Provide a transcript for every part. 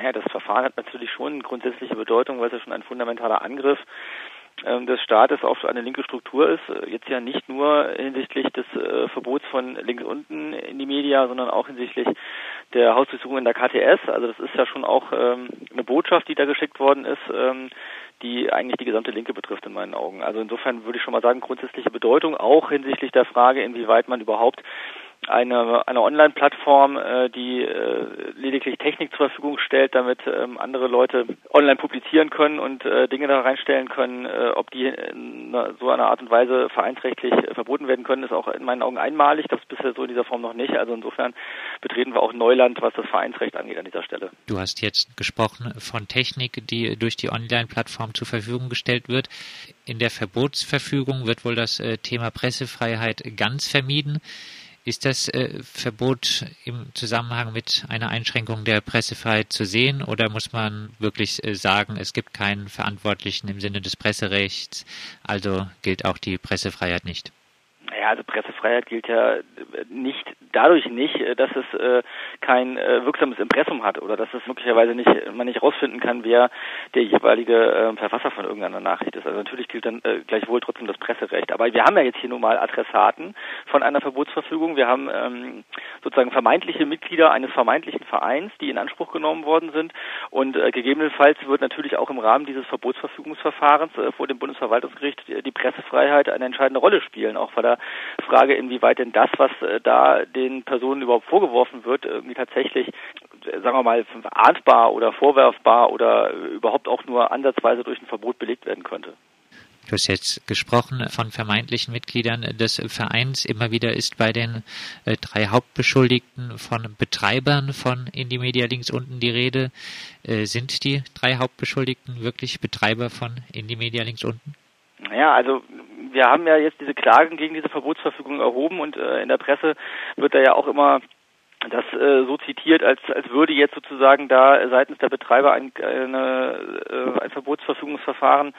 Naja, das Verfahren hat natürlich schon grundsätzliche Bedeutung, weil es ja schon ein fundamentaler Angriff ähm, des Staates auf eine linke Struktur ist. Äh, jetzt ja nicht nur hinsichtlich des äh, Verbots von links unten in die Media, sondern auch hinsichtlich der Hausdurchsuchung in der KTS. Also das ist ja schon auch ähm, eine Botschaft, die da geschickt worden ist, ähm, die eigentlich die gesamte Linke betrifft in meinen Augen. Also insofern würde ich schon mal sagen, grundsätzliche Bedeutung, auch hinsichtlich der Frage, inwieweit man überhaupt eine, eine Online-Plattform, äh, die äh, lediglich Technik zur Verfügung stellt, damit ähm, andere Leute online publizieren können und äh, Dinge da reinstellen können. Äh, ob die in so einer Art und Weise vereinsrechtlich äh, verboten werden können, ist auch in meinen Augen einmalig. Das ist bisher so in dieser Form noch nicht. Also insofern betreten wir auch Neuland, was das Vereinsrecht angeht an dieser Stelle. Du hast jetzt gesprochen von Technik, die durch die Online-Plattform zur Verfügung gestellt wird. In der Verbotsverfügung wird wohl das äh, Thema Pressefreiheit ganz vermieden. Ist das äh, Verbot im Zusammenhang mit einer Einschränkung der Pressefreiheit zu sehen oder muss man wirklich äh, sagen, es gibt keinen Verantwortlichen im Sinne des Presserechts, also gilt auch die Pressefreiheit nicht? Ja, also Pressefreiheit gilt ja nicht dadurch nicht, dass es äh, kein äh, wirksames Impressum hat oder dass es möglicherweise nicht man nicht rausfinden kann, wer der jeweilige äh, Verfasser von irgendeiner Nachricht ist. Also natürlich gilt dann äh, gleichwohl trotzdem das Presserecht. Aber wir haben ja jetzt hier nun mal Adressaten von einer Verbotsverfügung. Wir haben ähm, sozusagen vermeintliche Mitglieder eines vermeintlichen Vereins, die in Anspruch genommen worden sind. Und äh, gegebenenfalls wird natürlich auch im Rahmen dieses Verbotsverfügungsverfahrens äh, vor dem Bundesverwaltungsgericht die, die Pressefreiheit eine entscheidende Rolle spielen, auch bei der Frage, inwieweit denn das, was äh, da den Personen überhaupt vorgeworfen wird, irgendwie tatsächlich, äh, sagen wir mal, ahndbar oder vorwerfbar oder überhaupt auch nur ansatzweise durch ein Verbot belegt werden könnte. Du hast jetzt gesprochen von vermeintlichen Mitgliedern des Vereins. Immer wieder ist bei den äh, drei Hauptbeschuldigten von Betreibern von Indie Media links unten die Rede. Äh, sind die drei Hauptbeschuldigten wirklich Betreiber von Indie Media links unten? Ja, also wir haben ja jetzt diese Klagen gegen diese Verbotsverfügung erhoben und äh, in der Presse wird da ja auch immer das äh, so zitiert, als, als würde jetzt sozusagen da seitens der Betreiber ein, eine, äh, ein Verbotsverfügungsverfahren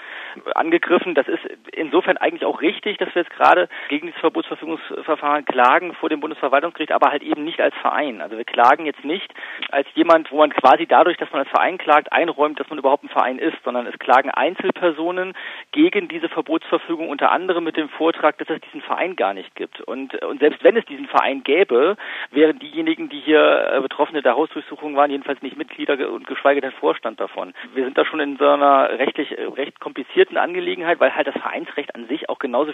angegriffen. Das ist insofern eigentlich auch richtig, dass wir jetzt gerade gegen dieses Verbotsverfügungsverfahren klagen vor dem Bundesverwaltungsgericht, aber halt eben nicht als Verein. Also wir klagen jetzt nicht als jemand, wo man quasi dadurch, dass man als Verein klagt, einräumt, dass man überhaupt ein Verein ist, sondern es klagen Einzelpersonen gegen diese Verbotsverfügung unter anderem mit dem Vortrag, dass es diesen Verein gar nicht gibt. Und, und selbst wenn es diesen Verein gäbe, wären diejenigen diejenigen, die hier äh, Betroffene der Hausdurchsuchung waren, jedenfalls nicht Mitglieder und geschweige denn Vorstand davon. Wir sind da schon in so einer rechtlich äh, recht komplizierten Angelegenheit, weil halt das Vereinsrecht an sich auch genauso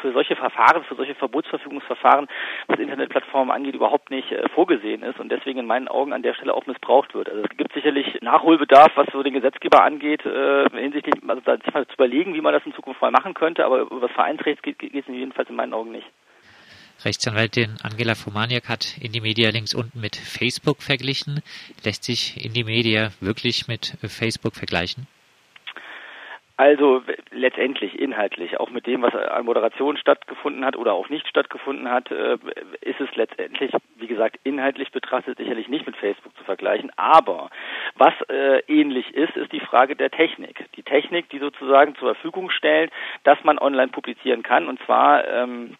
für solche Verfahren, für solche Verbotsverfügungsverfahren, was Internetplattformen angeht, überhaupt nicht äh, vorgesehen ist und deswegen in meinen Augen an der Stelle auch missbraucht wird. Also es gibt sicherlich Nachholbedarf, was so den Gesetzgeber angeht, hinsichtlich also da zu überlegen, wie man das in Zukunft mal machen könnte, aber über das Vereinsrecht geht es jedenfalls in meinen Augen nicht. Rechtsanwältin Angela Fomaniak hat Indie-Media links unten mit Facebook verglichen. Lässt sich Indie-Media wirklich mit Facebook vergleichen? Also letztendlich inhaltlich, auch mit dem, was an Moderation stattgefunden hat oder auch nicht stattgefunden hat, äh, ist es letztendlich, wie gesagt, inhaltlich betrachtet sicherlich nicht mit Facebook zu vergleichen. Aber was äh, ähnlich ist, ist die Frage der Technik. Die Technik, die sozusagen zur Verfügung stellt, dass man online publizieren kann und zwar ähm,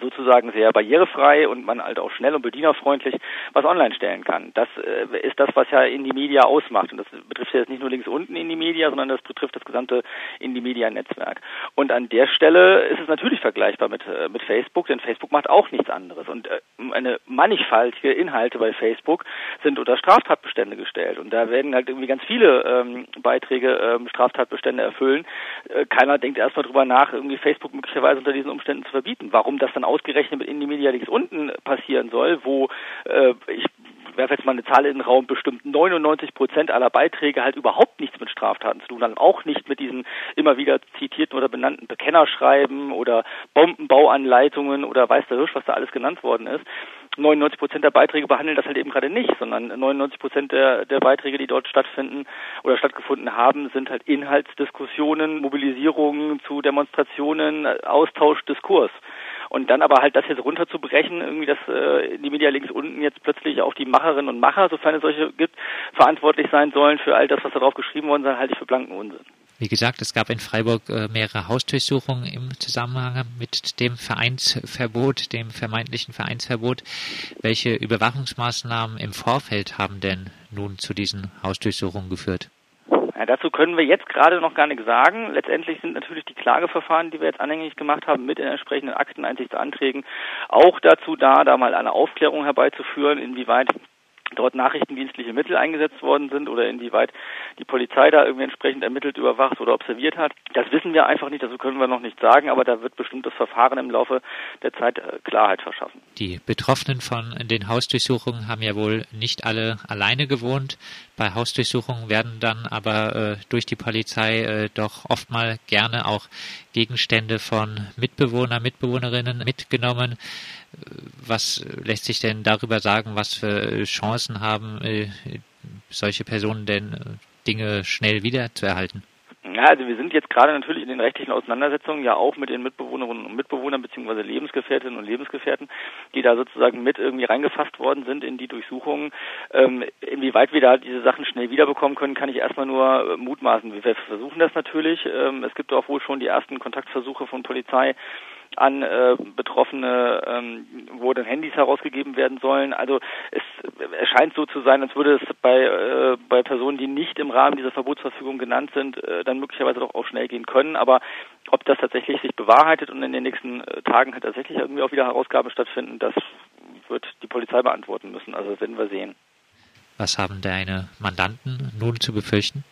sozusagen sehr barrierefrei und man halt auch schnell und bedienerfreundlich was online stellen kann. Das äh, ist das, was ja Indie Media ausmacht. Und das betrifft ja jetzt nicht nur links unten Indie Media, sondern das betrifft das gesamte Indie Media Netzwerk. Und an der Stelle ist es natürlich vergleichbar mit, äh, mit Facebook, denn Facebook macht auch nichts anderes. Und äh, eine mannigfaltige Inhalte bei Facebook sind unter Straftatbestände gestellt. Und da werden halt irgendwie ganz viele ähm, Beiträge ähm, Straftatbestände erfüllen. Äh, keiner denkt erstmal drüber nach, irgendwie Facebook möglicherweise unter diesen Umständen zu verbieten. Warum das dann ausgerechnet mit Indie Media links unten passieren soll, wo äh, ich werfe jetzt mal eine Zahl in den Raum, bestimmt 99 Prozent aller Beiträge halt überhaupt nichts mit Straftaten zu tun haben, auch nicht mit diesen immer wieder zitierten oder benannten Bekennerschreiben oder Bombenbauanleitungen oder weiß der Hirsch, was da alles genannt worden ist. 99 Prozent der Beiträge behandeln das halt eben gerade nicht, sondern 99 Prozent der, der Beiträge, die dort stattfinden oder stattgefunden haben, sind halt Inhaltsdiskussionen, Mobilisierungen zu Demonstrationen, Austausch, Diskurs. Und dann aber halt das jetzt runterzubrechen, irgendwie, dass äh, die Media links unten jetzt plötzlich auch die Macherinnen und Macher, sofern es solche gibt, verantwortlich sein sollen für all das, was darauf geschrieben worden ist, halte ich für blanken Unsinn. Wie gesagt, es gab in Freiburg äh, mehrere Hausdurchsuchungen im Zusammenhang mit dem Vereinsverbot, dem vermeintlichen Vereinsverbot. Welche Überwachungsmaßnahmen im Vorfeld haben denn nun zu diesen Hausdurchsuchungen geführt? Ja, dazu können wir jetzt gerade noch gar nichts sagen. Letztendlich sind natürlich die Klageverfahren, die wir jetzt anhängig gemacht haben, mit den entsprechenden Akteneinsichtsanträgen auch dazu da, da mal eine Aufklärung herbeizuführen, inwieweit dort nachrichtendienstliche Mittel eingesetzt worden sind oder inwieweit die Polizei da irgendwie entsprechend ermittelt, überwacht oder observiert hat. Das wissen wir einfach nicht, dazu können wir noch nicht sagen, aber da wird bestimmt das Verfahren im Laufe der Zeit äh, Klarheit verschaffen. Die Betroffenen von den Hausdurchsuchungen haben ja wohl nicht alle alleine gewohnt. Bei Hausdurchsuchungen werden dann aber äh, durch die Polizei äh, doch oft mal gerne auch Gegenstände von Mitbewohner, Mitbewohnerinnen mitgenommen. Was lässt sich denn darüber sagen, was für Chancen haben äh, solche Personen denn äh, Dinge schnell wiederzuerhalten? Ja, also wir sind jetzt gerade natürlich in den rechtlichen Auseinandersetzungen ja auch mit den Mitbewohnerinnen und Mitbewohnern beziehungsweise Lebensgefährtinnen und Lebensgefährten, die da sozusagen mit irgendwie reingefasst worden sind in die Durchsuchungen. Ähm, inwieweit wir da diese Sachen schnell wiederbekommen können, kann ich erstmal nur äh, mutmaßen. Wir versuchen das natürlich. Ähm, es gibt auch wohl schon die ersten Kontaktversuche von Polizei an äh, Betroffene, ähm, wo dann Handys herausgegeben werden sollen. Also es erscheint so zu sein, als würde es bei, äh, bei Personen, die nicht im Rahmen dieser Verbotsverfügung genannt sind, äh, dann möglicherweise doch auch schnell gehen können. Aber ob das tatsächlich sich bewahrheitet und in den nächsten äh, Tagen halt tatsächlich irgendwie auch wieder Herausgaben stattfinden, das wird die Polizei beantworten müssen. Also das werden wir sehen. Was haben deine Mandanten nun zu befürchten?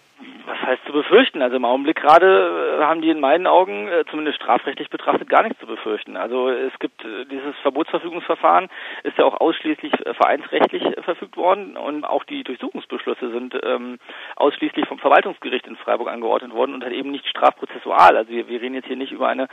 Heißt zu befürchten? Also im Augenblick gerade äh, haben die in meinen Augen, äh, zumindest strafrechtlich betrachtet, gar nichts zu befürchten. Also es gibt äh, dieses Verbotsverfügungsverfahren, ist ja auch ausschließlich vereinsrechtlich verfügt worden und auch die Durchsuchungsbeschlüsse sind ähm, ausschließlich vom Verwaltungsgericht in Freiburg angeordnet worden und halt eben nicht strafprozessual. Also wir, wir reden jetzt hier nicht über eine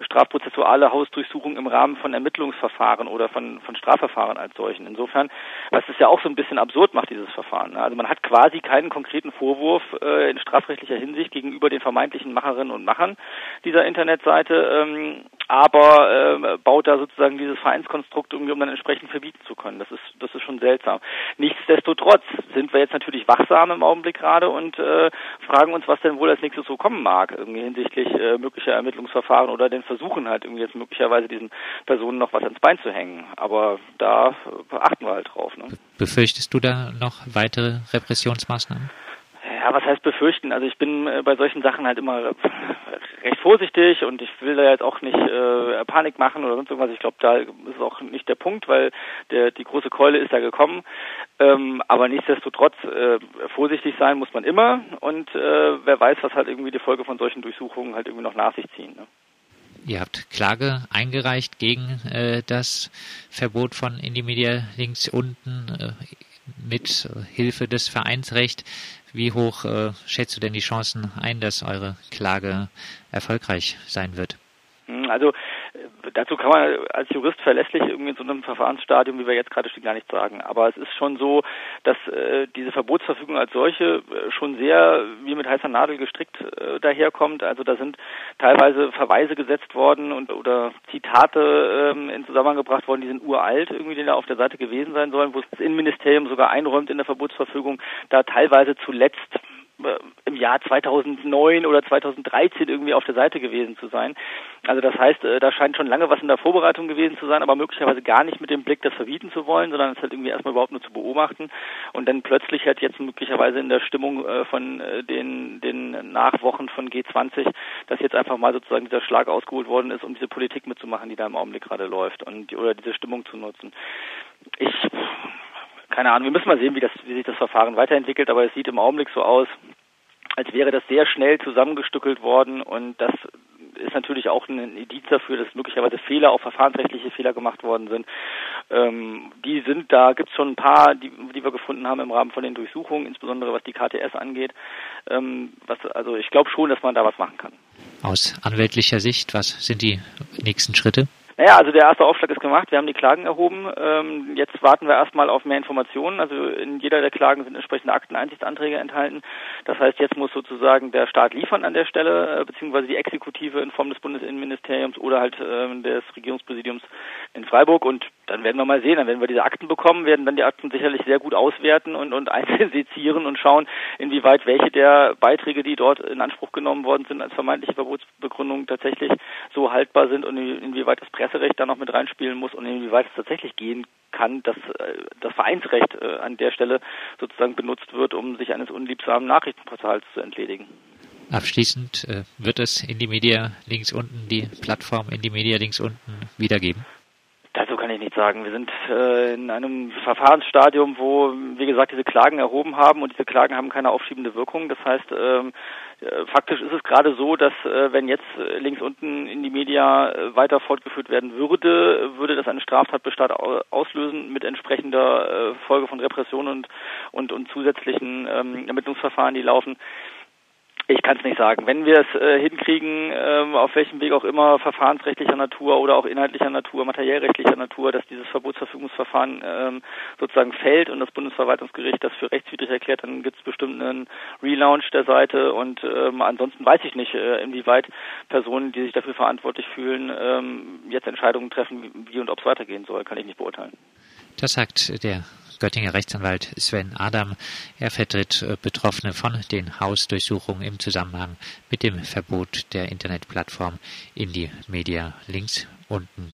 strafprozessuale Hausdurchsuchung im Rahmen von Ermittlungsverfahren oder von, von Strafverfahren als solchen. Insofern, was es ja auch so ein bisschen absurd macht, dieses Verfahren. Also man hat quasi keinen konkreten Vorwurf äh, in strafrechtlicher Hinsicht gegenüber den vermeintlichen Macherinnen und Machern dieser Internetseite, ähm, aber äh, baut da sozusagen dieses Vereinskonstrukt irgendwie, um dann entsprechend verbieten zu können. Das ist, das ist schon seltsam. Nichtsdestotrotz sind wir jetzt natürlich wachsam im Augenblick gerade und äh, fragen uns, was denn wohl als nächstes so kommen mag, irgendwie hinsichtlich äh, möglicher Ermittlungsverfahren oder den versuchen halt irgendwie jetzt möglicherweise diesen Personen noch was ans Bein zu hängen. Aber da achten wir halt drauf. Ne? Befürchtest du da noch weitere Repressionsmaßnahmen? Ja, was heißt befürchten? Also ich bin äh, bei solchen Sachen halt immer recht vorsichtig und ich will da jetzt auch nicht äh, Panik machen oder sonst irgendwas. Ich glaube, da ist auch nicht der Punkt, weil der die große Keule ist ja gekommen. Ähm, aber nichtsdestotrotz äh, vorsichtig sein muss man immer und äh, wer weiß, was halt irgendwie die Folge von solchen Durchsuchungen halt irgendwie noch nach sich ziehen. Ne? Ihr habt Klage eingereicht gegen äh, das Verbot von Indie-Media links unten äh, mit Hilfe des Vereinsrechts. Wie hoch äh, schätzt du denn die Chancen ein, dass eure Klage erfolgreich sein wird? Also dazu kann man als Jurist verlässlich irgendwie in so einem Verfahrensstadium, wie wir jetzt gerade stehen, gar nichts sagen. Aber es ist schon so, dass äh, diese Verbotsverfügung als solche äh, schon sehr wie mit heißer Nadel gestrickt äh, daherkommt. Also da sind teilweise Verweise gesetzt worden und oder Zitate ähm, in Zusammenhang gebracht worden, die sind uralt irgendwie, die da auf der Seite gewesen sein sollen, wo das Innenministerium sogar einräumt in der Verbotsverfügung, da teilweise zuletzt im Jahr 2009 oder 2013 irgendwie auf der Seite gewesen zu sein. Also das heißt, äh, da scheint schon lange was in der Vorbereitung gewesen zu sein, aber möglicherweise gar nicht mit dem Blick, das verbieten zu wollen, sondern es halt irgendwie erstmal überhaupt nur zu beobachten und dann plötzlich halt jetzt möglicherweise in der Stimmung äh, von äh, den, den Nachwochen von G20, dass jetzt einfach mal sozusagen dieser Schlag ausgeholt worden ist, um diese Politik mitzumachen, die da im Augenblick gerade läuft und oder diese Stimmung zu nutzen. Ich keine Ahnung, wir müssen mal sehen, wie, das, wie sich das Verfahren weiterentwickelt, aber es sieht im Augenblick so aus, als wäre das sehr schnell zusammengestückelt worden und das ist natürlich auch ein Indiz dafür, dass möglicherweise Fehler, auch verfahrensrechtliche Fehler gemacht worden sind. Ähm, die sind, da gibt es schon ein paar, die, die wir gefunden haben im Rahmen von den Durchsuchungen, insbesondere was die KTS angeht. Ähm, was, also ich glaube schon, dass man da was machen kann. Aus anwältlicher Sicht, was sind die nächsten Schritte? Naja, also der erste Aufschlag ist gemacht. Wir haben die Klagen erhoben. Ähm, jetzt warten wir erstmal auf mehr Informationen. Also in jeder der Klagen sind entsprechende Akteneinsichtsanträge enthalten. Das heißt, jetzt muss sozusagen der Staat liefern an der Stelle, äh, beziehungsweise die Exekutive in Form des Bundesinnenministeriums oder halt äh, des Regierungspräsidiums in Freiburg. Und dann werden wir mal sehen, dann werden wir diese Akten bekommen, werden dann die Akten sicherlich sehr gut auswerten und, und einzeln sezieren und schauen, inwieweit welche der Beiträge, die dort in Anspruch genommen worden sind als vermeintliche Verbotsbegründung tatsächlich so haltbar sind und inwieweit das Presserecht da noch mit reinspielen muss und inwieweit es tatsächlich gehen kann, dass äh, das Vereinsrecht äh, an der Stelle sozusagen benutzt wird, um sich eines unliebsamen Nachrichtenportals zu entledigen. Abschließend äh, wird es in Media links unten, die Plattform in Media links unten wiedergeben? Kann ich nichts sagen. Wir sind äh, in einem Verfahrensstadium, wo, wie gesagt, diese Klagen erhoben haben und diese Klagen haben keine aufschiebende Wirkung. Das heißt, ähm, äh, faktisch ist es gerade so, dass äh, wenn jetzt links unten in die Media äh, weiter fortgeführt werden würde, würde das einen Straftatbestand auslösen mit entsprechender äh, Folge von Repression und, und, und zusätzlichen ähm, Ermittlungsverfahren, die laufen. Ich kann es nicht sagen. Wenn wir es äh, hinkriegen, ähm, auf welchem Weg auch immer, verfahrensrechtlicher Natur oder auch inhaltlicher Natur, materiellrechtlicher Natur, dass dieses Verbotsverfügungsverfahren ähm, sozusagen fällt und das Bundesverwaltungsgericht das für rechtswidrig erklärt, dann gibt es bestimmt einen Relaunch der Seite und ähm, ansonsten weiß ich nicht, äh, inwieweit Personen, die sich dafür verantwortlich fühlen, ähm, jetzt Entscheidungen treffen, wie und ob es weitergehen soll, kann ich nicht beurteilen. Das sagt der Göttinger Rechtsanwalt Sven Adam. Er vertritt äh, Betroffene von den Hausdurchsuchungen im Zusammenhang mit dem Verbot der Internetplattform in die Media links unten.